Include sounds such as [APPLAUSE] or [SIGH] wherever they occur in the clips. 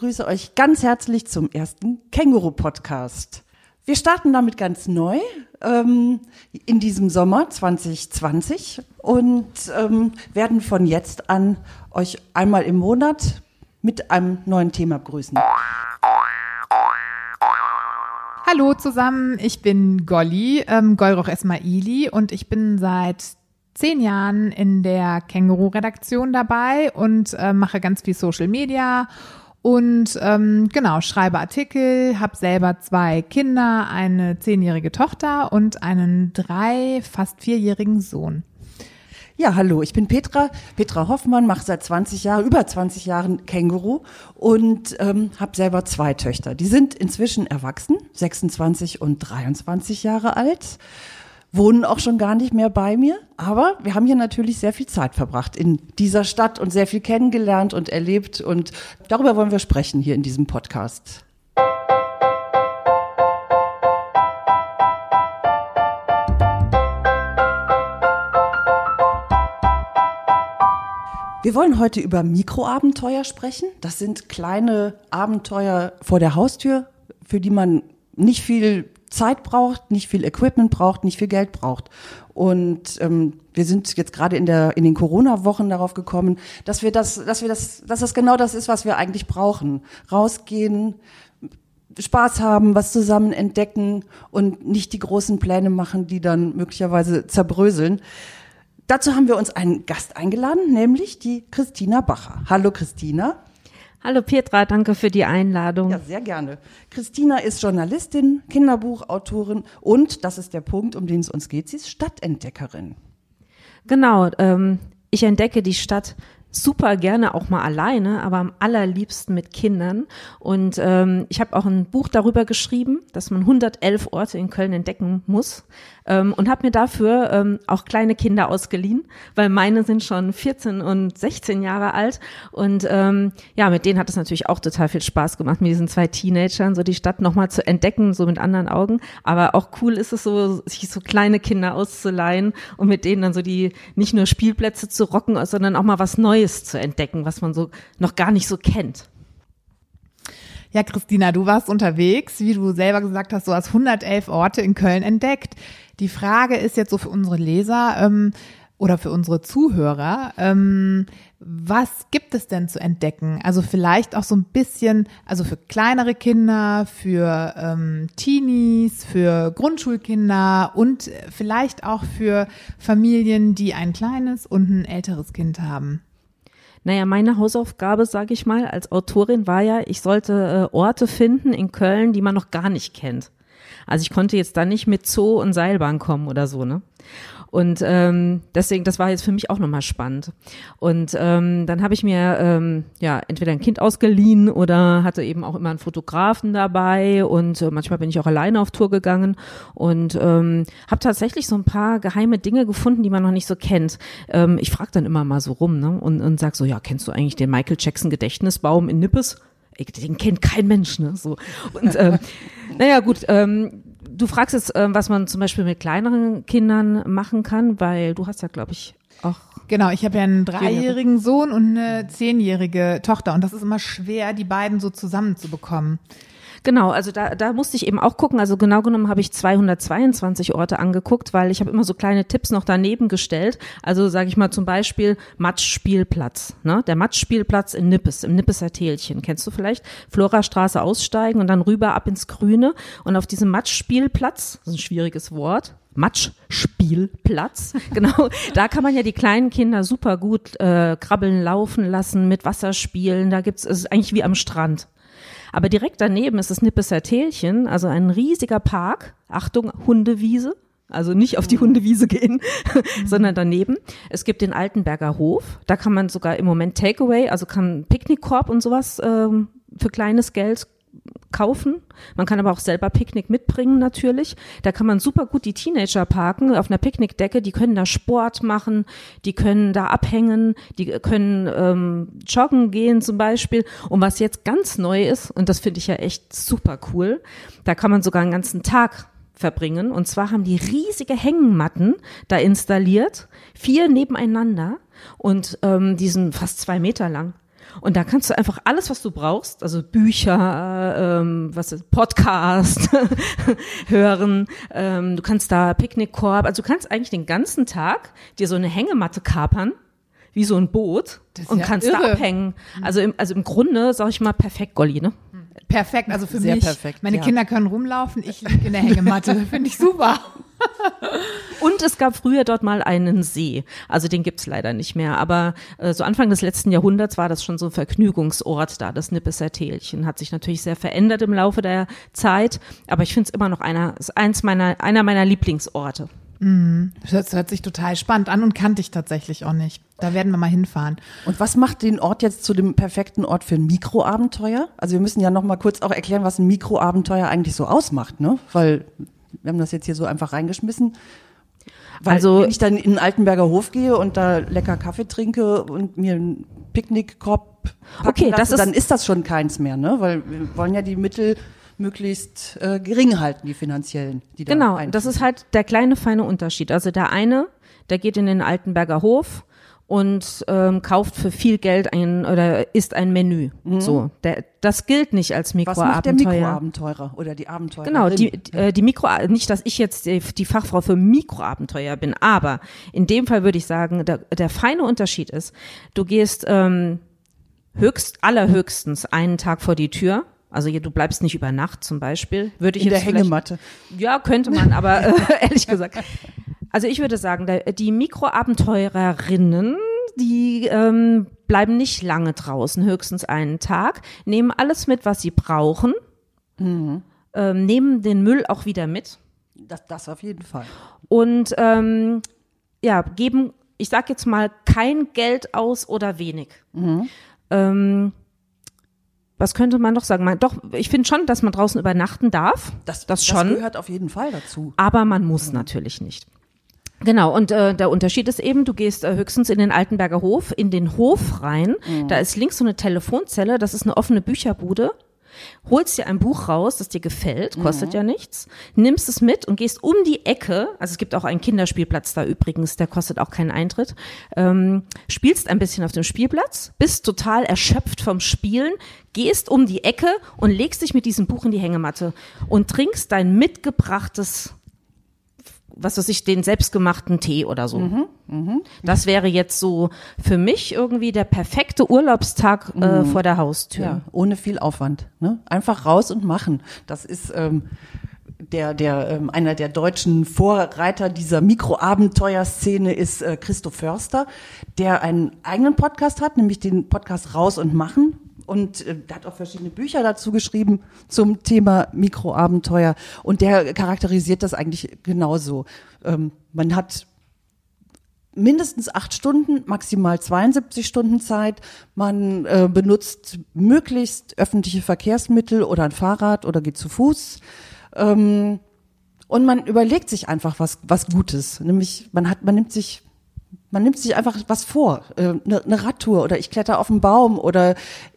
begrüße euch ganz herzlich zum ersten Känguru-Podcast. Wir starten damit ganz neu ähm, in diesem Sommer 2020 und ähm, werden von jetzt an euch einmal im Monat mit einem neuen Thema begrüßen. Hallo zusammen, ich bin Golly, ähm, Golroch Esmaili und ich bin seit zehn Jahren in der Känguru-Redaktion dabei und äh, mache ganz viel Social Media und ähm, genau, schreibe Artikel, habe selber zwei Kinder, eine zehnjährige Tochter und einen drei, fast vierjährigen Sohn. Ja, hallo, ich bin Petra, Petra Hoffmann, mache seit 20 Jahren, über 20 Jahren Känguru und ähm, habe selber zwei Töchter. Die sind inzwischen erwachsen, 26 und 23 Jahre alt wohnen auch schon gar nicht mehr bei mir. Aber wir haben hier natürlich sehr viel Zeit verbracht in dieser Stadt und sehr viel kennengelernt und erlebt. Und darüber wollen wir sprechen hier in diesem Podcast. Wir wollen heute über Mikroabenteuer sprechen. Das sind kleine Abenteuer vor der Haustür, für die man nicht viel Zeit braucht, nicht viel Equipment braucht, nicht viel Geld braucht. Und ähm, wir sind jetzt gerade in der in den Corona-Wochen darauf gekommen, dass wir das, dass wir das, dass das genau das ist, was wir eigentlich brauchen. Rausgehen, Spaß haben, was zusammen entdecken und nicht die großen Pläne machen, die dann möglicherweise zerbröseln. Dazu haben wir uns einen Gast eingeladen, nämlich die Christina Bacher. Hallo Christina. Hallo Petra, danke für die Einladung. Ja, sehr gerne. Christina ist Journalistin, Kinderbuchautorin und, das ist der Punkt, um den es uns geht, sie ist Stadtentdeckerin. Genau, ähm, ich entdecke die Stadt super gerne auch mal alleine, aber am allerliebsten mit Kindern. Und ähm, ich habe auch ein Buch darüber geschrieben, dass man 111 Orte in Köln entdecken muss ähm, und habe mir dafür ähm, auch kleine Kinder ausgeliehen, weil meine sind schon 14 und 16 Jahre alt. Und ähm, ja, mit denen hat es natürlich auch total viel Spaß gemacht, mit diesen zwei Teenagern so die Stadt nochmal zu entdecken, so mit anderen Augen. Aber auch cool ist es so, sich so kleine Kinder auszuleihen und mit denen dann so die nicht nur Spielplätze zu rocken, sondern auch mal was Neues zu entdecken, was man so noch gar nicht so kennt. Ja, Christina, du warst unterwegs, wie du selber gesagt hast, du hast 111 Orte in Köln entdeckt. Die Frage ist jetzt so für unsere Leser ähm, oder für unsere Zuhörer, ähm, was gibt es denn zu entdecken? Also vielleicht auch so ein bisschen, also für kleinere Kinder, für ähm, Teenies, für Grundschulkinder und vielleicht auch für Familien, die ein kleines und ein älteres Kind haben. Naja, meine Hausaufgabe, sage ich mal, als Autorin war ja, ich sollte äh, Orte finden in Köln, die man noch gar nicht kennt. Also ich konnte jetzt da nicht mit Zoo und Seilbahn kommen oder so, ne? Und ähm, deswegen, das war jetzt für mich auch nochmal spannend. Und ähm, dann habe ich mir ähm, ja entweder ein Kind ausgeliehen oder hatte eben auch immer einen Fotografen dabei und äh, manchmal bin ich auch alleine auf Tour gegangen und ähm, habe tatsächlich so ein paar geheime Dinge gefunden, die man noch nicht so kennt. Ähm, ich frage dann immer mal so rum ne? und, und sag so, ja, kennst du eigentlich den Michael Jackson Gedächtnisbaum in Nippes? Den kennt kein Mensch, ne? So. Und ähm, [LAUGHS] naja, gut, ähm, du fragst jetzt, ähm, was man zum Beispiel mit kleineren Kindern machen kann, weil du hast ja, glaube ich, auch. Genau, ich habe ja einen dreijährigen Sohn und eine zehnjährige Tochter und das ist immer schwer, die beiden so zusammenzubekommen. Genau, also da, da musste ich eben auch gucken. Also genau genommen habe ich 222 Orte angeguckt, weil ich habe immer so kleine Tipps noch daneben gestellt. Also sage ich mal zum Beispiel Matschspielplatz. Ne? Der Matschspielplatz in Nippes, im Nippeser Tälchen. Kennst du vielleicht? Florastraße aussteigen und dann rüber ab ins Grüne. Und auf diesem Matschspielplatz, das ist ein schwieriges Wort, Matschspielplatz. [LAUGHS] Genau, da kann man ja die kleinen Kinder super gut äh, krabbeln, laufen lassen, mit Wasser spielen. Da gibt's, es ist eigentlich wie am Strand. Aber direkt daneben ist das Nippeser Tälchen, also ein riesiger Park. Achtung, Hundewiese. Also nicht auf die mhm. Hundewiese gehen, [LAUGHS] sondern daneben. Es gibt den Altenberger Hof. Da kann man sogar im Moment Takeaway, also kann Picknickkorb und sowas ähm, für kleines Geld kaufen. Man kann aber auch selber Picknick mitbringen natürlich. Da kann man super gut die Teenager parken auf einer Picknickdecke. Die können da Sport machen, die können da abhängen, die können ähm, joggen gehen zum Beispiel. Und was jetzt ganz neu ist, und das finde ich ja echt super cool, da kann man sogar einen ganzen Tag verbringen. Und zwar haben die riesige Hängmatten da installiert, vier nebeneinander und ähm, die sind fast zwei Meter lang. Und da kannst du einfach alles, was du brauchst, also Bücher, ähm, was ist, Podcast [LAUGHS] hören, ähm, du kannst da Picknickkorb, also du kannst eigentlich den ganzen Tag dir so eine Hängematte kapern, wie so ein Boot und ja kannst da irre. abhängen. Also im, also im Grunde, sag ich mal, perfekt, Golli, ne? Perfekt, also für Sehr mich. perfekt, meine ja. Kinder können rumlaufen, ich liege in der Hängematte. [LAUGHS] Finde ich super. Und es gab früher dort mal einen See. Also den gibt's leider nicht mehr. Aber äh, so Anfang des letzten Jahrhunderts war das schon so ein Vergnügungsort da, das Nippeser Tälchen. Hat sich natürlich sehr verändert im Laufe der Zeit. Aber ich finde es immer noch einer, ist eins meiner, einer meiner Lieblingsorte. Das hört sich total spannend an und kannte ich tatsächlich auch nicht. Da werden wir mal hinfahren. Und was macht den Ort jetzt zu dem perfekten Ort für ein Mikroabenteuer? Also wir müssen ja noch mal kurz auch erklären, was ein Mikroabenteuer eigentlich so ausmacht, ne? Weil wir haben das jetzt hier so einfach reingeschmissen. Weil Also- wenn ich dann in den Altenberger Hof gehe und da lecker Kaffee trinke und mir einen Picknickkorb Okay, lasse, das ist- dann ist das schon keins mehr, ne? Weil wir wollen ja die Mittel möglichst äh, gering halten, die finanziellen, die da Genau, einfließen. das ist halt der kleine feine Unterschied. Also der eine, der geht in den Altenberger Hof und ähm, kauft für viel Geld ein oder isst ein Menü. So, der, das gilt nicht als Mhm. Was macht der Mikroabenteuer. Mikroabenteurer oder die Abenteurerin? Genau, die, die, äh, die Mikro, nicht, dass ich jetzt die, die Fachfrau für Mikroabenteuer bin, aber in dem Fall würde ich sagen, der, der feine Unterschied ist, du gehst ähm, höchst, allerhöchstens einen Tag vor die Tür. Also du bleibst nicht über Nacht zum Beispiel. Würde ich in der jetzt vielleicht- Hängematte. ja, könnte man, aber äh, [LAUGHS] ehrlich gesagt. Also ich würde sagen, die Mikroabenteurerinnen, die ähm, bleiben nicht lange draußen, höchstens einen Tag, nehmen alles mit, was sie brauchen, ähm, nehmen den Müll auch wieder mit Das, das auf jeden Fall. und ähm, ja, geben, ich sag jetzt mal, kein Geld aus oder wenig. Ähm, was könnte man noch sagen? Man, doch, ich finde schon, dass man draußen übernachten darf. Das, das schon. Das gehört auf jeden Fall dazu. aber man muss natürlich nicht. Genau, und äh, der Unterschied ist eben, du gehst äh, höchstens in den Altenberger Hof, in den Hof rein, da ist links so eine Telefonzelle, das ist eine offene Bücherbude, holst dir ein Buch raus, das dir gefällt, kostet ja nichts, nimmst es mit und gehst um die Ecke, also es gibt auch einen Kinderspielplatz da übrigens, der kostet auch keinen Eintritt, ähm, spielst ein bisschen auf dem Spielplatz, bist total erschöpft vom Spielen, gehst um die Ecke und legst dich mit diesem Buch in die Hängematte und trinkst dein mitgebrachtes was weiß ich, den selbstgemachten Tee oder so. Das wäre jetzt so für mich irgendwie der perfekte Urlaubstag äh, vor der Haustür. Ja, ohne viel Aufwand. Ne? Einfach raus und machen. Das ist ähm, der, der, ähm, einer der deutschen Vorreiter dieser Mikroabenteuerszene ist äh, Christoph Förster, der einen eigenen Podcast hat, nämlich den Podcast Raus und Machen. Und äh, hat auch verschiedene Bücher dazu geschrieben zum Thema Mikroabenteuer. Und der charakterisiert das eigentlich genauso. Ähm, man hat mindestens acht Stunden, maximal 72 Stunden Zeit. Man äh, benutzt möglichst öffentliche Verkehrsmittel oder ein Fahrrad oder geht zu Fuß. Ähm, und man überlegt sich einfach was, was Gutes. Nämlich, man hat, man nimmt sich, man nimmt sich einfach was vor. Eine äh, ne- ne Radtour oder ich kletter auf einen Baum oder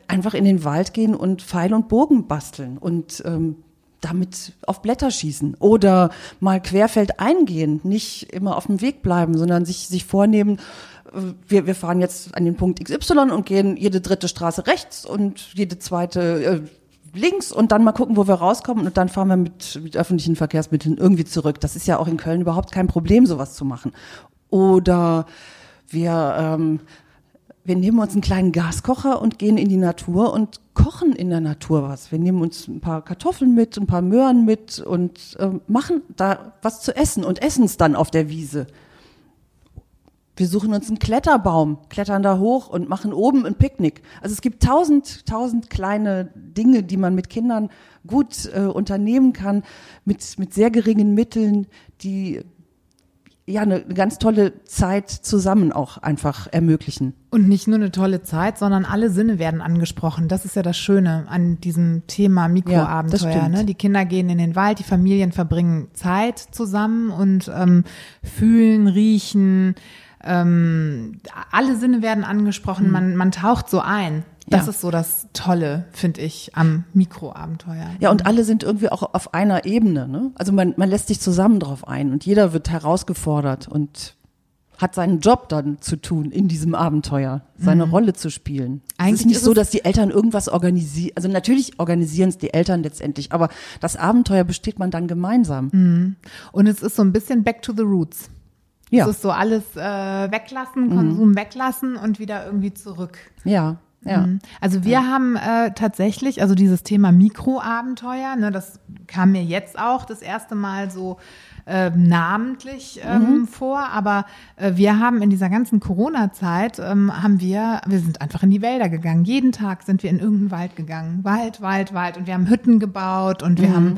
einfach in den Wald gehen und Pfeil und Bogen basteln und ähm, damit auf Blätter schießen oder mal querfeld eingehen, nicht immer auf dem Weg bleiben, sondern sich, sich vornehmen, äh, wir, wir fahren jetzt an den Punkt XY und gehen jede dritte Straße rechts und jede zweite äh, links und dann mal gucken, wo wir rauskommen und dann fahren wir mit, mit öffentlichen Verkehrsmitteln irgendwie zurück. Das ist ja auch in Köln überhaupt kein Problem, sowas zu machen. Oder wir, ähm, wir nehmen uns einen kleinen Gaskocher und gehen in die Natur und kochen in der Natur was. Wir nehmen uns ein paar Kartoffeln mit, ein paar Möhren mit und ähm, machen da was zu essen und essen es dann auf der Wiese. Wir suchen uns einen Kletterbaum, klettern da hoch und machen oben ein Picknick. Also es gibt tausend, tausend kleine Dinge, die man mit Kindern gut äh, unternehmen kann, mit, mit sehr geringen Mitteln, die ja eine ganz tolle Zeit zusammen auch einfach ermöglichen. Und nicht nur eine tolle Zeit, sondern alle Sinne werden angesprochen. Das ist ja das Schöne an diesem Thema Ja, Mikroabenteuer. stimmt. ne? Die Kinder gehen in den Wald, die Familien verbringen Zeit zusammen und ähm, fühlen, riechen. Ähm, alle Sinne werden angesprochen. Man, man taucht so ein. Das. Ja. ist so das Tolle, finde ich, am Mikroabenteuer. Ja, und alle sind irgendwie auch auf einer Ebene. Ne? Also man, man lässt sich zusammen drauf ein und jeder wird herausgefordert und hat seinen Job dann zu tun in diesem Abenteuer, seine Rolle zu spielen. es Eigentlich ist nicht ist so, es- dass die Eltern irgendwas organisieren. Also natürlich organisieren es die Eltern letztendlich, aber das Abenteuer besteht man dann gemeinsam. Und es ist so ein bisschen back to the roots. Ja, Es ist so alles äh, weglassen, Konsum weglassen und wieder irgendwie zurück. ja, ja. Mhm. Also wir haben äh, tatsächlich, also dieses Thema Mikroabenteuer, ne, das kam mir jetzt auch das erste Mal so äh, namentlich ähm, vor, aber äh, wir haben in dieser ganzen Corona-Zeit, ähm, haben wir, wir sind einfach in die Wälder gegangen. Jeden Tag sind wir in irgendeinen Wald gegangen. Wald, Wald, Wald. Und wir haben Hütten gebaut und wir haben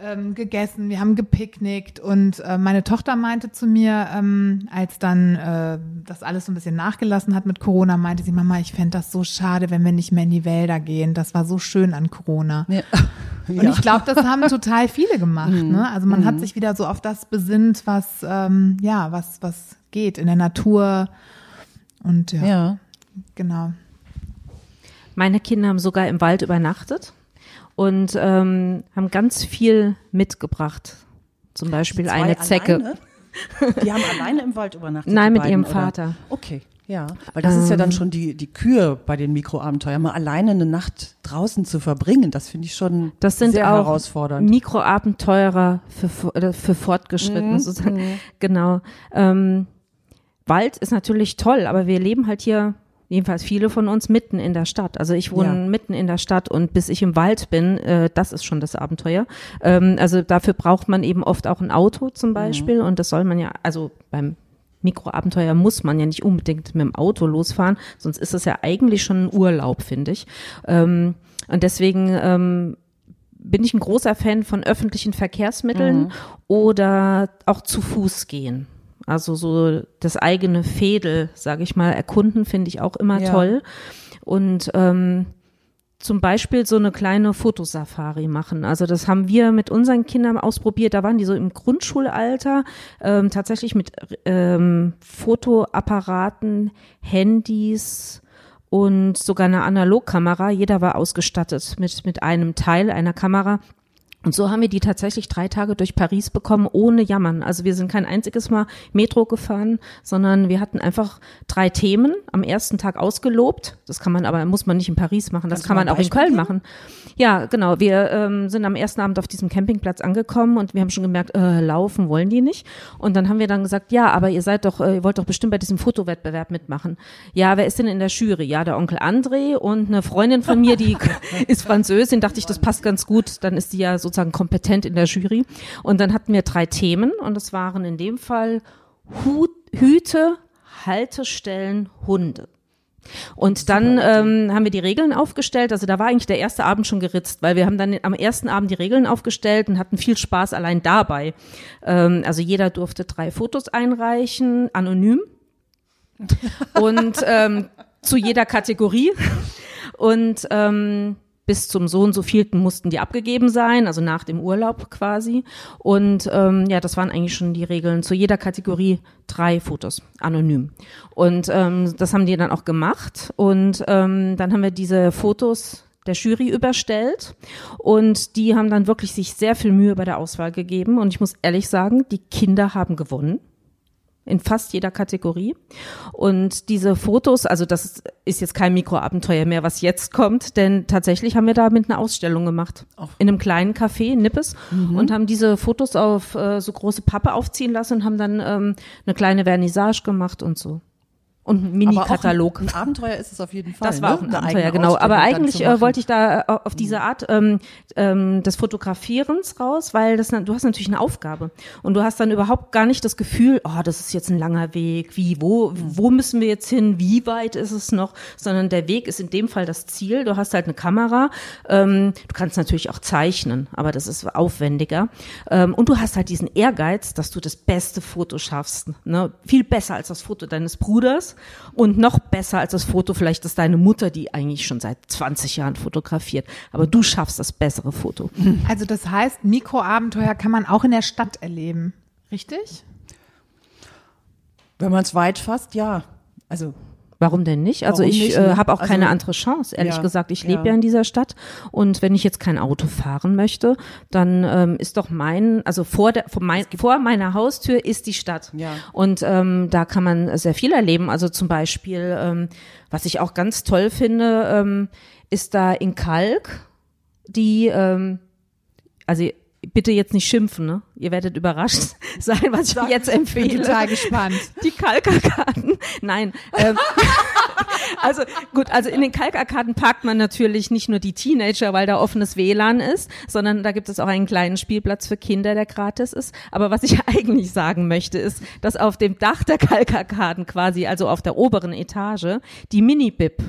ähm, gegessen, wir haben gepicknickt und äh, meine Tochter meinte zu mir, ähm, als dann äh, das alles so ein bisschen nachgelassen hat mit Corona, meinte sie, Mama, ich fände das so schade, wenn wir nicht mehr in die Wälder gehen. Das war so schön an Corona. ja. [LAUGHS] Und ich glaube, das haben total viele gemacht. Ne? Also man hat sich wieder so auf das besinnt, was ähm, ja, was was geht in der Natur und ja, ja. genau. Meine Kinder haben sogar im Wald übernachtet und ähm, haben ganz viel mitgebracht. Zum Beispiel eine Zecke. alleine? Die haben alleine im Wald übernachtet. Nein, mit beiden, ihrem oder? Vater. Okay, ja. Weil das ist ja Ähm. dann schon die, die Kür bei den Mikroabenteuern, mal alleine eine Nacht draußen zu verbringen. Das finde ich schon Das sind sehr auch herausfordernd. Mikroabenteurer für, äh, für Fortgeschrittene Mhm. sozusagen. Genau. Ähm, Wald ist natürlich toll, aber wir leben halt hier, jedenfalls viele von uns, mitten in der Stadt. Also ich wohne Ja. mitten in der Stadt und bis ich im Wald bin, äh, das ist schon das Abenteuer. Ähm, also dafür braucht man eben oft auch ein Auto zum Mhm. Beispiel und das soll man ja, also beim Mikroabenteuer muss man ja nicht unbedingt mit dem Auto losfahren, sonst ist es ja eigentlich schon ein Urlaub, finde ich. Ähm, und deswegen ähm, bin ich ein großer Fan von öffentlichen Verkehrsmitteln oder auch zu Fuß gehen. Also so das eigene Fädel, sage ich mal, erkunden finde ich auch immer Ja. toll. Und ähm, zum Beispiel so eine kleine Fotosafari machen. Also das haben wir mit unseren Kindern ausprobiert. Da waren die so im Grundschulalter, ähm, tatsächlich mit ähm, Fotoapparaten, Handys und sogar eine Analogkamera. Jeder war ausgestattet mit, mit einem Teil einer Kamera. Und so haben wir die tatsächlich drei Tage durch Paris bekommen, ohne Jammern. Also wir sind kein einziges Mal Metro gefahren, sondern wir hatten einfach drei Themen am ersten Tag ausgelobt. Das kann man aber, muss man nicht in Paris machen, das Kannst kann man auch in Köln geben? machen. Ja, genau. Wir ähm, sind am ersten Abend auf diesem Campingplatz angekommen und wir haben schon gemerkt, äh, laufen wollen die nicht. Und dann haben wir dann gesagt, ja, aber ihr seid doch, äh, ihr wollt doch bestimmt bei diesem Fotowettbewerb mitmachen. Ja, wer ist denn in der Jury? Ja, der Onkel André und eine Freundin von mir, die [LAUGHS] ist Französin, dachte ich, das passt ganz gut. Dann ist die ja sozusagen kompetent in der Jury. Und dann hatten wir drei Themen und es waren in dem Fall Hut, Hüte, Haltestellen, Hunde. Und dann ähm, haben wir die Regeln aufgestellt. Also da war eigentlich der erste Abend schon geritzt, weil wir haben dann am ersten Abend die Regeln aufgestellt und hatten viel Spaß allein dabei. Ähm, also jeder durfte drei Fotos einreichen, anonym [LAUGHS] und ähm, zu jeder Kategorie. Und ähm, bis zum so und so vielten mussten die abgegeben sein, also nach dem Urlaub quasi. Und ähm, ja, das waren eigentlich schon die Regeln. Zu jeder Kategorie drei Fotos, anonym. Und ähm, das haben die dann auch gemacht. Und ähm, dann haben wir diese Fotos der Jury überstellt und die haben dann wirklich sich sehr viel Mühe bei der Auswahl gegeben. Und ich muss ehrlich sagen, die Kinder haben gewonnen in fast jeder Kategorie. Und diese Fotos, also das ist jetzt kein Mikroabenteuer mehr, was jetzt kommt, denn tatsächlich haben wir damit eine Ausstellung gemacht. In einem kleinen Café in Nippes und haben diese Fotos auf äh, so große Pappe aufziehen lassen und haben dann ähm, eine kleine Vernissage gemacht und so. Und einen Mini-Katalog. Ein, ein Abenteuer ist es auf jeden Fall. Das war ne? auch ein Eine Abenteuer, eigene genau. Aber eigentlich äh, wollte ich da äh, auf diese Art ähm, ähm, des Fotografierens raus, weil das, du hast natürlich eine Aufgabe und du hast dann überhaupt gar nicht das Gefühl, oh, das ist jetzt ein langer Weg, wie, wo, wo müssen wir jetzt hin, wie weit ist es noch, sondern der Weg ist in dem Fall das Ziel. Du hast halt eine Kamera, ähm, du kannst natürlich auch zeichnen, aber das ist aufwendiger ähm, und du hast halt diesen Ehrgeiz, dass du das beste Foto schaffst, ne? viel besser als das Foto deines Bruders und noch besser als das Foto vielleicht ist deine Mutter, die eigentlich schon seit 20 Jahren fotografiert. Aber du schaffst das bessere Foto. Also das heißt, Mikroabenteuer kann man auch in der Stadt erleben. Richtig? Wenn man es weit fasst, ja. Also Warum denn nicht? Also Warum ich nicht, äh, ne? habe auch Also- keine andere Chance, ehrlich Ja, gesagt. Ich lebe ja. ja in dieser Stadt und wenn ich jetzt kein Auto fahren möchte, dann ähm, ist doch mein, also vor der, vor, mein, vor meiner Haustür ist die Stadt. Ja. Und ähm, da kann man sehr viel erleben. Also zum Beispiel, ähm, was ich auch ganz toll finde, ähm, ist da in Kalk die, ähm, also bitte jetzt nicht schimpfen, ne? Ihr werdet überrascht [LAUGHS] sein, was ich jetzt Bin empfehle. total gespannt. [LAUGHS] Die Kalkarkaden. Nein. Ähm, [LAUGHS] also gut, also in den Kalkarkaden parkt man natürlich nicht nur die Teenager, weil da offenes WLAN ist, sondern da gibt es auch einen kleinen Spielplatz für Kinder, der gratis ist. Aber was ich eigentlich sagen möchte, ist, dass auf dem Dach der Kalkarkaden quasi, also auf der oberen Etage, die Mini-Bib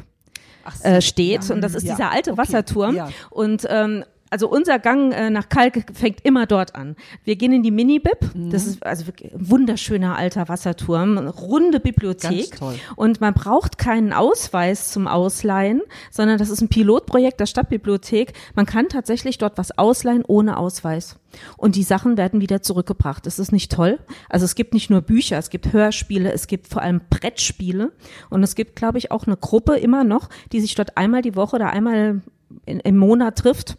so, äh, steht. ja. Und das ist Ja, dieser alte okay, Wasserturm. ja. Und ähm, also unser Gang äh, nach Kalk fängt immer dort an. Wir gehen in die Mini-Bib. Mhm. Das ist also wirklich ein wunderschöner alter Wasserturm, eine runde Bibliothek. Ganz toll. Und man braucht keinen Ausweis zum Ausleihen, sondern das ist ein Pilotprojekt der Stadtbibliothek. Man kann tatsächlich dort was ausleihen ohne Ausweis. Und die Sachen werden wieder zurückgebracht. Ist das nicht toll? Also es gibt nicht nur Bücher, es gibt Hörspiele, es gibt vor allem Brettspiele. Und es gibt, glaube ich, auch eine Gruppe immer noch, die sich dort einmal die Woche oder einmal in, im Monat trifft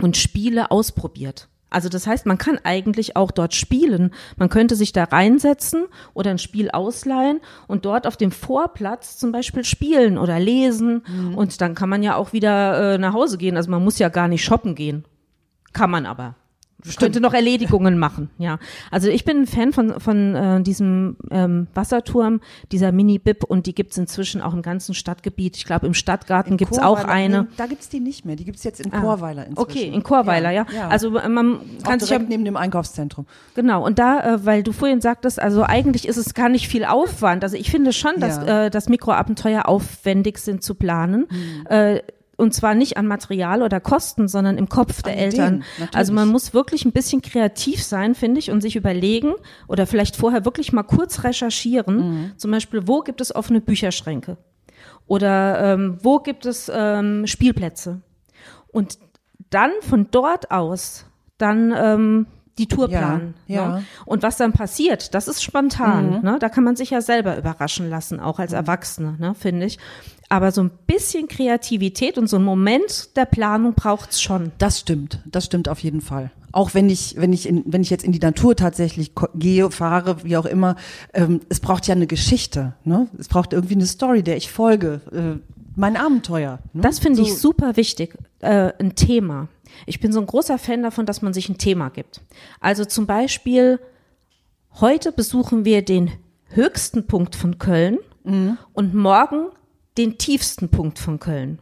und Spiele ausprobiert. Also das heißt, man kann eigentlich auch dort spielen. Man könnte sich da reinsetzen oder ein Spiel ausleihen und dort auf dem Vorplatz zum Beispiel spielen oder lesen. Und dann kann man ja auch wieder äh, nach Hause gehen. Also man muss ja gar nicht shoppen gehen. Kann man aber. Könnte noch Erledigungen machen, ja. Also ich bin ein Fan von, von äh, diesem ähm, Wasserturm, dieser Mini-Bib und die gibt's inzwischen auch im ganzen Stadtgebiet. Ich glaube, im Stadtgarten gibt's auch eine. nee, Da gibt's die nicht mehr. Die gibt's jetzt in Ah, Chorweiler inzwischen. Okay, in Chorweiler, ja. Also äh, man Auch kann sich ja neben dem Einkaufszentrum. Genau, und da, äh, weil du vorhin sagtest, also eigentlich ist es gar nicht viel Aufwand. Also ich finde schon, dass Ja. äh, das Mikroabenteuer aufwendig sind zu planen. Hm. Äh, und zwar nicht an Material oder Kosten, sondern im Kopf der An Eltern. Natürlich. Also man muss wirklich ein bisschen kreativ sein, finde ich, und sich überlegen oder vielleicht vorher wirklich mal kurz recherchieren. Mhm. Zum Beispiel, wo gibt es offene Bücherschränke? Oder ähm, wo gibt es ähm, Spielplätze? Und dann von dort aus dann ähm, die Tour Ja, planen. ja. Mhm. Ne? Und was dann passiert, das ist spontan. Ne? Da kann man sich ja selber überraschen lassen, auch als Erwachsene, ne, finde ich. Aber so ein bisschen Kreativität und so ein Moment der Planung braucht's schon. Das stimmt, das stimmt auf jeden Fall. Auch wenn ich, wenn ich, in, wenn ich jetzt in die Natur tatsächlich gehe, fahre, wie auch immer, ähm, es braucht ja eine Geschichte. Ne? Es braucht irgendwie eine Story, der ich folge. Äh, mein Abenteuer. Ne? Das finde So- ich super wichtig, äh, ein Thema. Ich bin so ein großer Fan davon, dass man sich ein Thema gibt. Also zum Beispiel, heute besuchen wir den höchsten Punkt von Köln und morgen den tiefsten Punkt von Köln.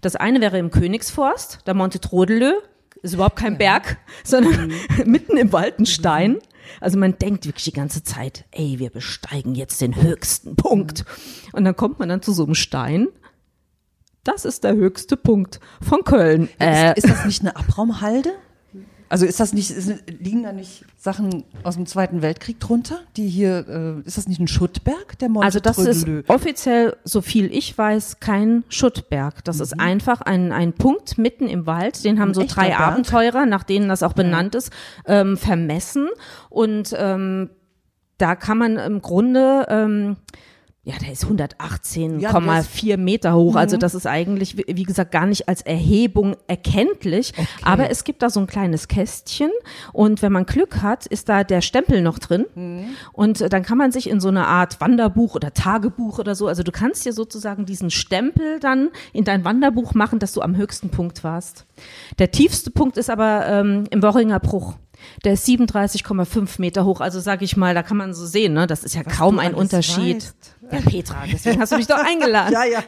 Das eine wäre im Königsforst, der Monte Trodelö, ist überhaupt kein Berg, sondern [LAUGHS] mitten im Wald ein Stein. Also man denkt wirklich die ganze Zeit, ey, wir besteigen jetzt den höchsten Punkt. Und dann kommt man dann zu so einem Stein. Das ist der höchste Punkt von Köln. Äh, Ist, ist das nicht eine Abraumhalde? Also ist das nicht, ist, liegen da nicht Sachen aus dem Zweiten Weltkrieg drunter, die hier, äh, ist das nicht ein Schuttberg, der Monte Also das ist Trödelö? offiziell, so viel ich weiß, kein Schuttberg. Das ist einfach ein, ein Punkt mitten im Wald. Den haben Ein so drei Berg? Abenteurer, nach denen das auch benannt ist, ähm, vermessen. Und ähm, da kann man im Grunde, ähm, ja, der ist 118,4 Meter hoch. Also Mhm. das ist eigentlich, wie gesagt, gar nicht als Erhebung erkenntlich. Aber es gibt da so ein kleines Kästchen und wenn man Glück hat, ist da der Stempel noch drin. Mhm. Und äh, dann kann man sich in so eine Art Wanderbuch oder Tagebuch oder so, also du kannst dir sozusagen diesen Stempel dann in dein Wanderbuch machen, dass du am höchsten Punkt warst. Der tiefste Punkt ist aber ähm, im Worringer Bruch. Der ist 37,5 Meter hoch. Also sage ich mal, da kann man so sehen, ne? Das ist ja kaum du ein Unterschied. weißt. Ja, Petra, deswegen hast du mich doch [LAUGHS] eingeladen. Ja, ja.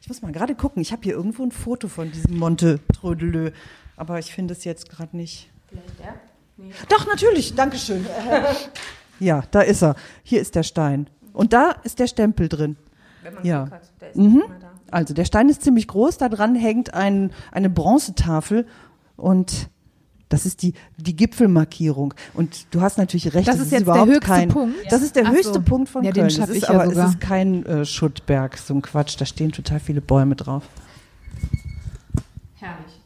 Ich muss mal gerade gucken. Ich habe hier irgendwo ein Foto von diesem Monte Trödelö, aber ich finde es jetzt gerade nicht. Doch, natürlich. Dankeschön. [LAUGHS] ja, da ist er. Hier ist der Stein. Und da ist der Stempel drin. Wenn man Ja. Glück hat, der ist Mhm. mehr da. Also der Stein ist ziemlich groß, da dran hängt ein, eine Bronzetafel und das ist die, die Gipfelmarkierung. Und du hast natürlich recht, Das es ist jetzt der überhaupt höchste kein, Punkt? Das ist der Ach höchste so. Punkt von Ja, den Köln. es ich ist, ja aber sogar. es ist kein äh, Schuttberg, so ein Quatsch. Da stehen total viele Bäume drauf. Herrlich.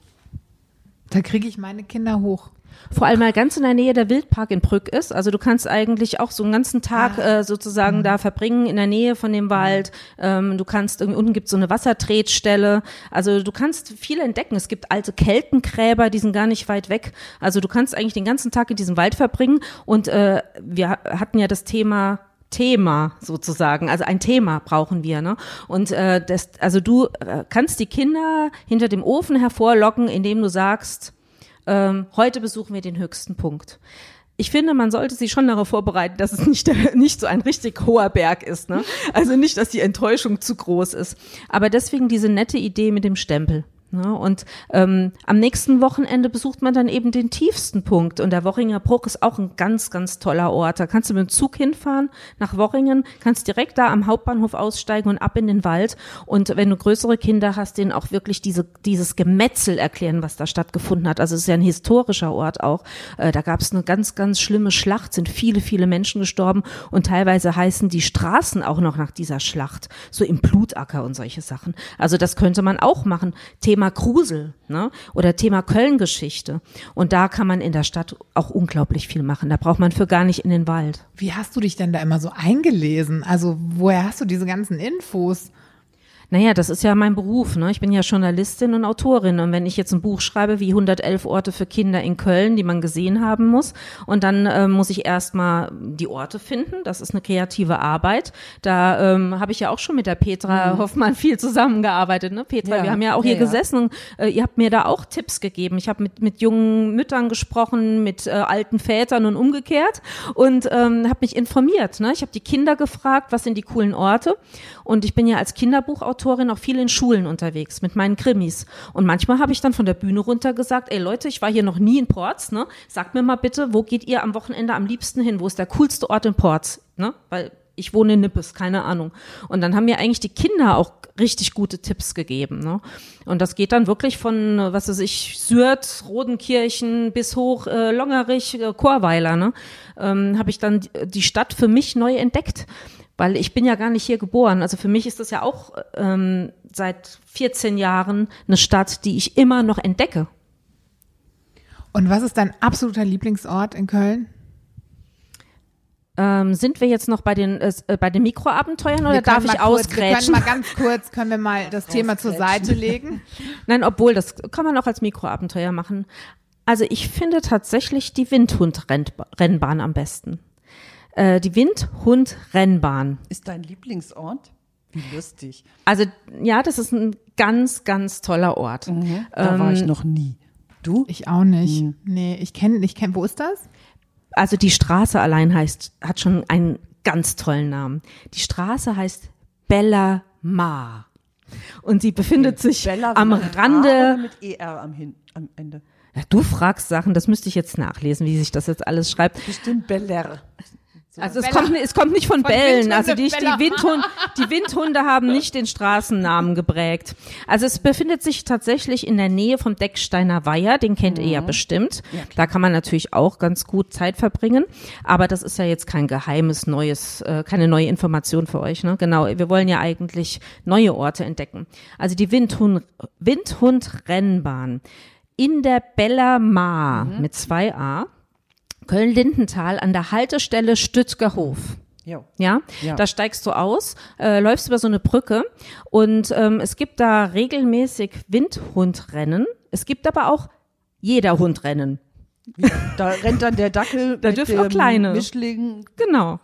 Da kriege ich meine Kinder hoch. Vor allem, weil ganz in der Nähe der Wildpark in Brück ist. Also du kannst eigentlich auch so einen ganzen Tag Ah. äh, sozusagen da verbringen in der Nähe von dem Wald. Ähm, du kannst, irgendwie unten gibt so eine Wassertretstelle. Also du kannst viel entdecken. Es gibt alte Keltengräber, die sind gar nicht weit weg. Also du kannst eigentlich den ganzen Tag in diesem Wald verbringen. Und äh, wir hatten ja das Thema Thema sozusagen, also ein Thema brauchen wir, ne? Und äh, das, also du äh, kannst die Kinder hinter dem Ofen hervorlocken, indem du sagst, ähm, heute besuchen wir den höchsten Punkt. Ich finde, man sollte sich schon darauf vorbereiten, dass es nicht, [LAUGHS] nicht so ein richtig hoher Berg ist. Ne? Also nicht, dass die Enttäuschung zu groß ist. Aber deswegen diese nette Idee mit dem Stempel. Ne? Und ähm, am nächsten Wochenende besucht man dann eben den tiefsten Punkt. Und der Worringer Bruch ist auch ein ganz, ganz toller Ort. Da kannst du mit dem Zug hinfahren nach Worringen, kannst direkt da am Hauptbahnhof aussteigen und ab in den Wald. Und wenn du größere Kinder hast, denen auch wirklich diese, dieses Gemetzel erklären, was da stattgefunden hat. Also es ist ja ein historischer Ort auch. Äh, da gab es eine ganz, ganz schlimme Schlacht, sind viele, viele Menschen gestorben. Und teilweise heißen die Straßen auch noch nach dieser Schlacht. So im Blutacker und solche Sachen. Also das könnte man auch machen. Thema Grusel ne? oder Thema Köln-Geschichte. Und da kann man in der Stadt auch unglaublich viel machen. Da braucht man für gar nicht in den Wald. Wie hast du dich denn da immer so eingelesen? Also woher hast du diese ganzen Infos? Naja, das ist ja mein Beruf. Ne? Ich bin ja Journalistin und Autorin. Und wenn ich jetzt ein Buch schreibe wie 111 Orte für Kinder in Köln, die man gesehen haben muss, und dann äh, muss ich erstmal die Orte finden. Das ist eine kreative Arbeit. Da ähm, habe ich ja auch schon mit der Petra Hoffmann viel zusammengearbeitet. Ne? Petra, Ja. wir haben ja auch hier ja. gesessen und äh, ihr habt mir da auch Tipps gegeben. Ich habe mit, mit jungen Müttern gesprochen, mit äh, alten Vätern und umgekehrt und ähm, habe mich informiert. Ne? Ich habe die Kinder gefragt, was sind die coolen Orte. Und ich bin ja als Kinderbuchautorin auch viel in Schulen unterwegs mit meinen Krimis. Und manchmal habe ich dann von der Bühne runter gesagt, ey Leute, ich war hier noch nie in Ports, ne? Sagt mir mal bitte, wo geht ihr am Wochenende am liebsten hin? Wo ist der coolste Ort in Ports? Ne? Weil ich wohne in Nippes, keine Ahnung. Und dann haben mir eigentlich die Kinder auch richtig gute Tipps gegeben. Ne? Und das geht dann wirklich von, äh, was weiß ich, Sürth, Rodenkirchen bis hoch äh, Longerich, äh, Chorweiler. Ne? Ähm, Habe ich dann die Stadt für mich neu entdeckt. Weil ich bin ja gar nicht hier geboren. Also für mich ist das ja auch ähm, seit 14 Jahren eine Stadt, die ich immer noch entdecke. Und was ist dein absoluter Lieblingsort in Köln? Ähm, sind wir jetzt noch bei den, äh, bei den Mikroabenteuern oder darf ich kurz, Wir können ausgrätschen? mal ganz kurz, können wir mal das Thema zur Seite legen? [LAUGHS] Nein, obwohl, das kann man auch als Mikroabenteuer machen. Also ich finde tatsächlich die Windhund-Rennbahn am besten. Äh, die Windhund-Rennbahn. Ist dein Lieblingsort? Wie lustig. Also ja, das ist ein ganz, ganz toller Ort. Da war ich noch nie. Du? Ich auch nicht. Nee, ich kenne, ich kenne, wo ist das? Also die Straße allein heißt, hat schon einen ganz tollen Namen. Die Straße heißt Bella Mar. Und sie befindet sich Bella am Rande. mit ER am, Hin am Ende. Ja, du fragst Sachen, das müsste ich jetzt nachlesen, wie sich das jetzt alles schreibt. Bestimmt Beller. Also es Bella. kommt, es kommt nicht von, Von Bällen. Windhunde Also die, die, Bella. Windhunde, die Windhunde haben nicht den Straßennamen geprägt. Also es befindet sich tatsächlich in der Nähe vom Decksteiner Weiher, den kennt ihr ja bestimmt. da kann man natürlich auch ganz gut Zeit verbringen. Aber das ist ja jetzt kein geheimes neues, äh, keine neue Information für euch. Ne? Genau, wir wollen ja eigentlich neue Orte entdecken. Also die Windhund, Windhund-Rennbahn in der Bella Mar mit zwei A. Köln-Lindenthal an der Haltestelle Stützger Hof. Jo. Ja? Ja. da steigst du aus, äh, läufst über so eine Brücke und ähm, es gibt da regelmäßig Windhundrennen. Es gibt aber auch jeder Hundrennen. Da rennt dann der Dackel Da dürfen auch kleine. Mischling. Genau.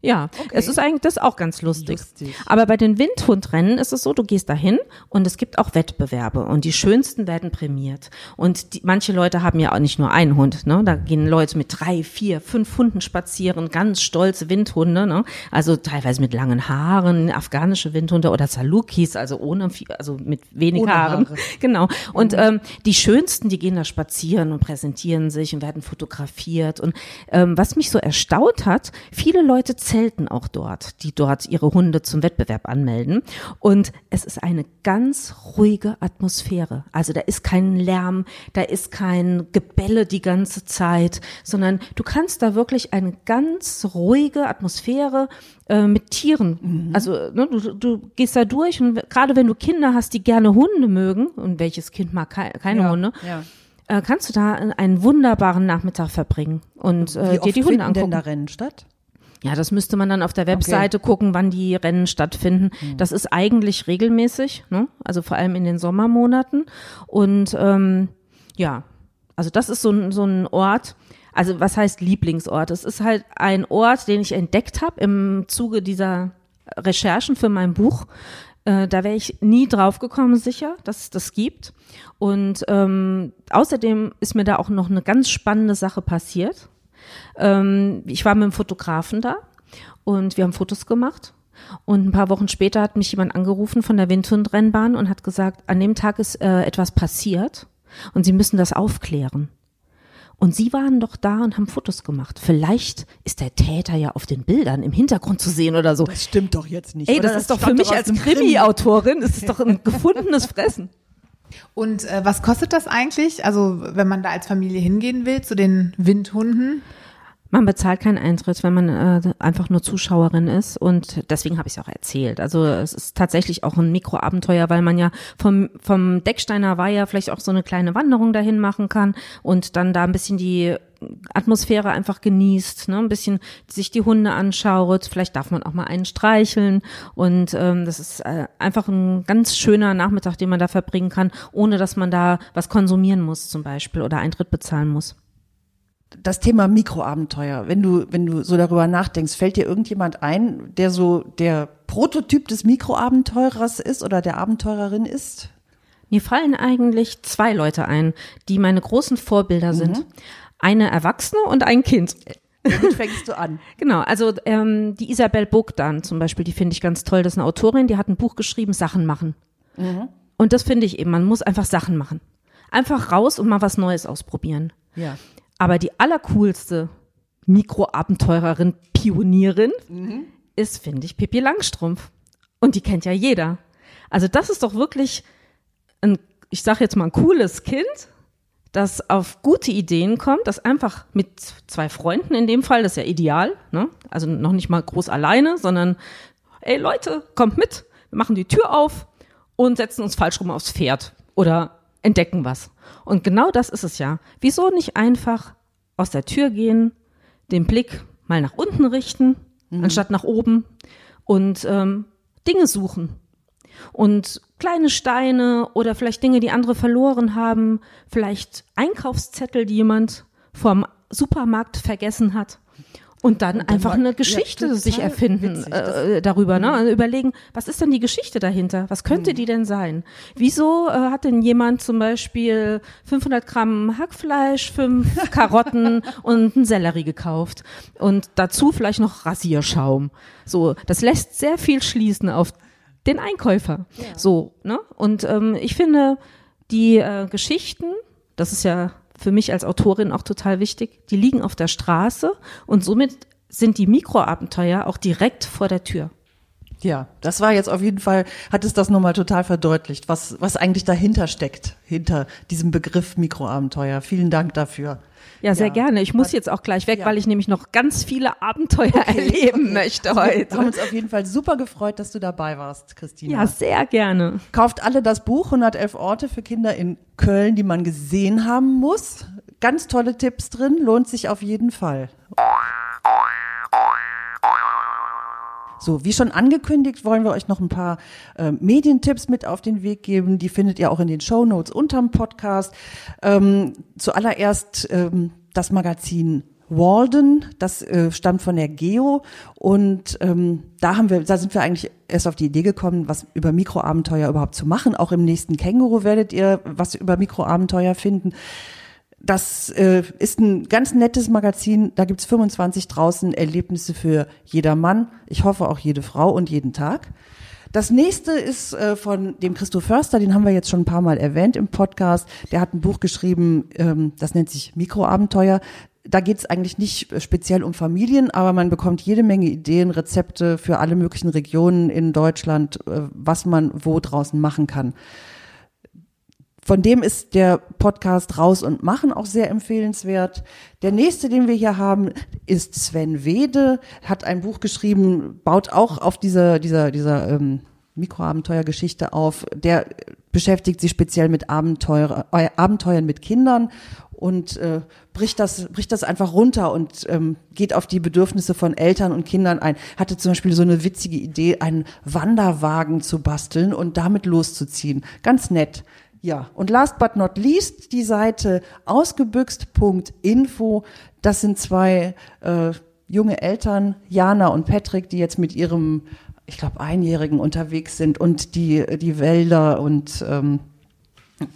Ja, es ist eigentlich das ist auch ganz lustig. Lustig. Aber bei den Windhundrennen ist es so, du gehst dahin und es gibt auch Wettbewerbe und die schönsten werden prämiert. Und die, manche Leute haben ja auch nicht nur einen Hund, ne? Da gehen Leute mit drei, vier, fünf Hunden spazieren, ganz stolze Windhunde, ne? Also teilweise mit langen Haaren, afghanische Windhunde oder Salukis, also ohne, viel- also mit wenig Ohne Haaren. Haare. [LAUGHS] Genau. Und ähm, die schönsten, die gehen da spazieren und präsentieren sich und werden fotografiert. Und ähm, was mich so erstaunt hat, viele Leute zelten auch dort, die dort ihre Hunde zum Wettbewerb anmelden. Und es ist eine ganz ruhige Atmosphäre. Also da ist kein Lärm, da ist kein Gebälle die ganze Zeit, sondern du kannst da wirklich eine ganz ruhige Atmosphäre äh, mit Tieren. Also ne, du, du gehst da durch und gerade wenn du Kinder hast, die gerne Hunde mögen, und welches Kind mag kei- keine Ja, Hunde, ja. äh, kannst du da einen wunderbaren Nachmittag verbringen und äh, dir die Hunde angucken. denn da Rennen statt? Ja, das müsste man dann auf der Webseite gucken, wann die Rennen stattfinden. Das ist eigentlich regelmäßig, ne? also vor allem in den Sommermonaten. Und ähm, ja, also das ist so ein, so ein Ort, also was heißt Lieblingsort? Es ist halt ein Ort, den ich entdeckt habe im Zuge dieser Recherchen für mein Buch. Äh, da wäre ich nie drauf gekommen, sicher, dass es das gibt. Und ähm, außerdem ist mir da auch noch eine ganz spannende Sache passiert. Ähm, ich war mit einem Fotografen da und wir haben Fotos gemacht. Und ein paar Wochen später hat mich jemand angerufen von der Windhundrennbahn und hat gesagt, an dem Tag ist äh, etwas passiert und Sie müssen das aufklären. Und Sie waren doch da und haben Fotos gemacht. Vielleicht ist der Täter ja auf den Bildern im Hintergrund zu sehen oder so. Das stimmt doch jetzt nicht. Ey, oder? das ist doch für mich als. Krimi-Autorin, ist es doch ein gefundenes Fressen. Und äh, was kostet das eigentlich? Also wenn man da als Familie hingehen will zu den Windhunden? Man bezahlt keinen Eintritt, wenn man äh, einfach nur Zuschauerin ist und deswegen habe ich es auch erzählt. Also es ist tatsächlich auch ein Mikroabenteuer, weil man ja vom, vom Decksteiner Weiher vielleicht auch so eine kleine Wanderung dahin machen kann und dann da ein bisschen die Atmosphäre einfach genießt, ne? ein bisschen sich die Hunde anschaut, vielleicht darf man auch mal einen streicheln und ähm, das ist äh, einfach ein ganz schöner Nachmittag, den man da verbringen kann, ohne dass man da was konsumieren muss zum Beispiel oder Eintritt bezahlen muss. Das Thema Mikroabenteuer, wenn du, wenn du so darüber nachdenkst, fällt dir irgendjemand ein, der so der Prototyp des Mikroabenteurers ist oder der Abenteurerin ist? Mir fallen eigentlich zwei Leute ein, die meine großen Vorbilder sind. Eine Erwachsene und ein Kind. Womit fängst du an? [LAUGHS] Genau, also ähm, die Isabel Bogdan zum Beispiel, die finde ich ganz toll. Das ist eine Autorin, die hat ein Buch geschrieben, Sachen machen. Und das finde ich eben, man muss einfach Sachen machen. Einfach raus und mal was Neues ausprobieren. Ja. Aber die allercoolste Mikroabenteurerin, Pionierin ist, finde ich, Pippi Langstrumpf. Und die kennt ja jeder. Also das ist doch wirklich ein, ich sage jetzt mal, ein cooles Kind, das auf gute Ideen kommt, das einfach mit zwei Freunden in dem Fall, das ist ja ideal, ne? also noch nicht mal groß alleine, sondern, ey Leute, kommt mit, wir machen die Tür auf und setzen uns falsch rum aufs Pferd oder entdecken was. Und genau das ist es ja. Wieso nicht einfach aus der Tür gehen, den Blick mal nach unten richten, anstatt nach oben und ähm, Dinge suchen. Und kleine Steine oder vielleicht Dinge, die andere verloren haben, vielleicht Einkaufszettel, die jemand vom Supermarkt vergessen hat. Und dann einfach mal- eine ja, Geschichte total sich erfinden witzig. Äh, darüber, ne? Also überlegen, was ist denn die Geschichte dahinter? Was könnte die denn sein? Wieso äh, hat denn jemand zum Beispiel 500 Gramm Hackfleisch, fünf [LAUGHS] Karotten und einen Sellerie gekauft und dazu vielleicht noch Rasierschaum? So, das lässt sehr viel schließen auf den Einkäufer. So, ne? Und ähm, ich finde, die äh, Geschichten, das ist ja für mich als Autorin auch total wichtig, die liegen auf der Straße und somit sind die Mikroabenteuer auch direkt vor der Tür. Ja, das war jetzt auf jeden Fall, hat es das nochmal total verdeutlicht, was, was eigentlich dahinter steckt, hinter diesem Begriff Mikroabenteuer. Vielen Dank dafür. Ja, sehr Ja. gerne. Ich muss jetzt auch gleich weg, Ja. weil ich nämlich noch ganz viele Abenteuer erleben möchte Wir haben heute. uns auf jeden Fall super gefreut, dass du dabei warst, Christina. Ja, sehr gerne. Kauft alle das Buch 111 Orte für Kinder in Köln, die man gesehen haben muss. Ganz tolle Tipps drin, lohnt sich auf jeden Fall. So, wie schon angekündigt, wollen wir euch noch ein paar äh, Medientipps mit auf den Weg geben. Die findet ihr auch in den Show Notes unterm Podcast. Ähm, zuallererst ähm, das Magazin Walden, das äh, stammt von der Geo und ähm, da haben wir, da sind wir eigentlich erst auf die Idee gekommen, was über Mikroabenteuer überhaupt zu machen. Auch im nächsten Känguru werdet ihr was über Mikroabenteuer finden. Das äh, ist ein ganz nettes Magazin. Da gibt's 25 draußen Erlebnisse für jedermann. Ich hoffe auch jede Frau und jeden Tag. Das nächste ist äh, von dem Christoph Förster, den haben wir jetzt schon ein paar Mal erwähnt im Podcast. Der hat ein Buch geschrieben, ähm, das nennt sich Mikroabenteuer. Da geht's eigentlich nicht speziell um Familien, aber man bekommt jede Menge Ideen, Rezepte für alle möglichen Regionen in Deutschland, äh, was man wo draußen machen kann. Von dem ist der Podcast Raus und Machen auch sehr empfehlenswert. Der nächste, den wir hier haben, ist Sven Wede, hat ein Buch geschrieben, baut auch auf dieser, dieser, dieser ähm, Mikroabenteuergeschichte auf. Der beschäftigt sich speziell mit Abenteuer, äh, Abenteuern mit Kindern und äh, bricht das bricht das einfach runter und ähm, geht auf die Bedürfnisse von Eltern und Kindern ein. Hatte zum Beispiel so eine witzige Idee, einen Wanderwagen zu basteln und damit loszuziehen. Ganz nett. Ja, und last but not least die Seite ausgebüxt.info. Das sind zwei äh, junge Eltern, Jana und Patrick, die jetzt mit ihrem, ich glaube, Einjährigen unterwegs sind und die, die Wälder und ähm,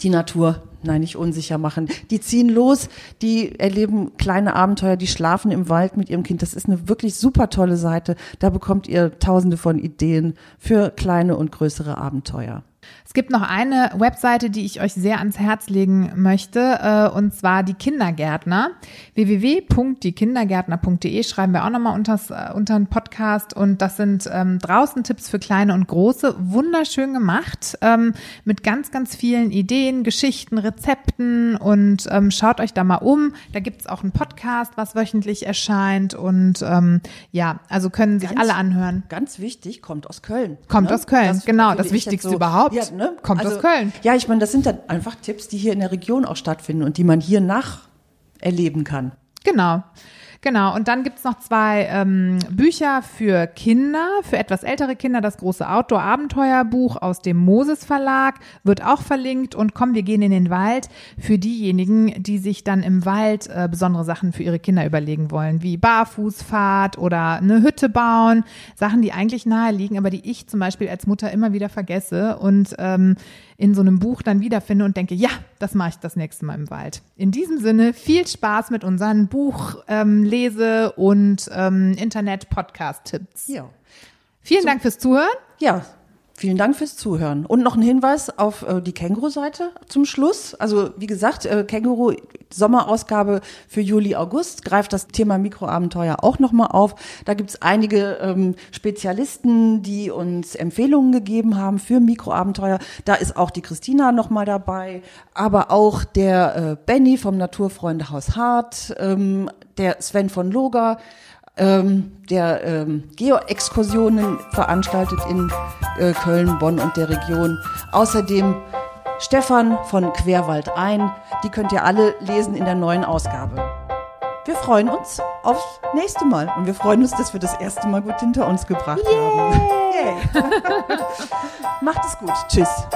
die Natur, nein, nicht unsicher machen. Die ziehen los, die erleben kleine Abenteuer, die schlafen im Wald mit ihrem Kind. Das ist eine wirklich super tolle Seite. Da bekommt ihr tausende von Ideen für kleine und größere Abenteuer. Es gibt noch eine Webseite, die ich euch sehr ans Herz legen möchte, äh, und zwar die Kindergärtner. www.diekindergärtner.de schreiben wir auch nochmal unter, äh, unter den Podcast. Und das sind ähm, draußen Tipps für kleine und große. Wunderschön gemacht, ähm, mit ganz, ganz vielen Ideen, Geschichten, Rezepten. Und ähm, schaut euch da mal um. Da gibt's auch einen Podcast, was wöchentlich erscheint. Und ähm, ja, also können sich Ganz- alle anhören. Ganz wichtig, kommt aus Köln. Kommt aus Köln, genau, finde das ich Wichtigste jetzt überhaupt. Ja, ne? Kommt aus Köln. Ja, ich meine, das sind dann einfach Tipps, die hier in der Region auch stattfinden und die man hier nacherleben kann. Genau. Genau, und dann gibt's noch zwei ähm, Bücher für Kinder, für etwas ältere Kinder. Das große Outdoor-Abenteuerbuch aus dem Moses Verlag wird auch verlinkt. Und komm, wir gehen in den Wald für diejenigen, die sich dann im Wald äh, besondere Sachen für ihre Kinder überlegen wollen, wie Barfußfahrt oder eine Hütte bauen. Sachen, die eigentlich nahe liegen, aber die ich zum Beispiel als Mutter immer wieder vergesse und ähm, in so einem Buch dann wiederfinde und denke, ja, das mache ich das nächste Mal im Wald. In diesem Sinne, viel Spaß mit unseren Buch, ähm, Lese- und ähm, Internet-Podcast-Tipps. Ja. Vielen Dank fürs Zuhören. Ja, vielen Dank fürs Zuhören. Und noch ein Hinweis auf äh, die Känguru-Seite zum Schluss. Also wie gesagt, äh, Känguru Sommerausgabe für Juli, August greift das Thema Mikroabenteuer auch nochmal auf. Da gibt's einige ähm, Spezialisten, die uns Empfehlungen gegeben haben für Mikroabenteuer. Da ist auch die Christina nochmal dabei, aber auch der äh, Benny vom Naturfreundehaus Hart, ähm, der Sven von Loga, ähm, der ähm, Geo-Exkursionen veranstaltet in äh, Köln, Bonn und der Region. Außerdem Stefan von Querwald ein. Die könnt ihr alle lesen in der neuen Ausgabe. Wir freuen uns aufs nächste Mal und wir freuen uns, dass wir das erste Mal gut hinter uns gebracht haben. [LAUGHS] Yay. [LAUGHS] Macht es gut. Tschüss.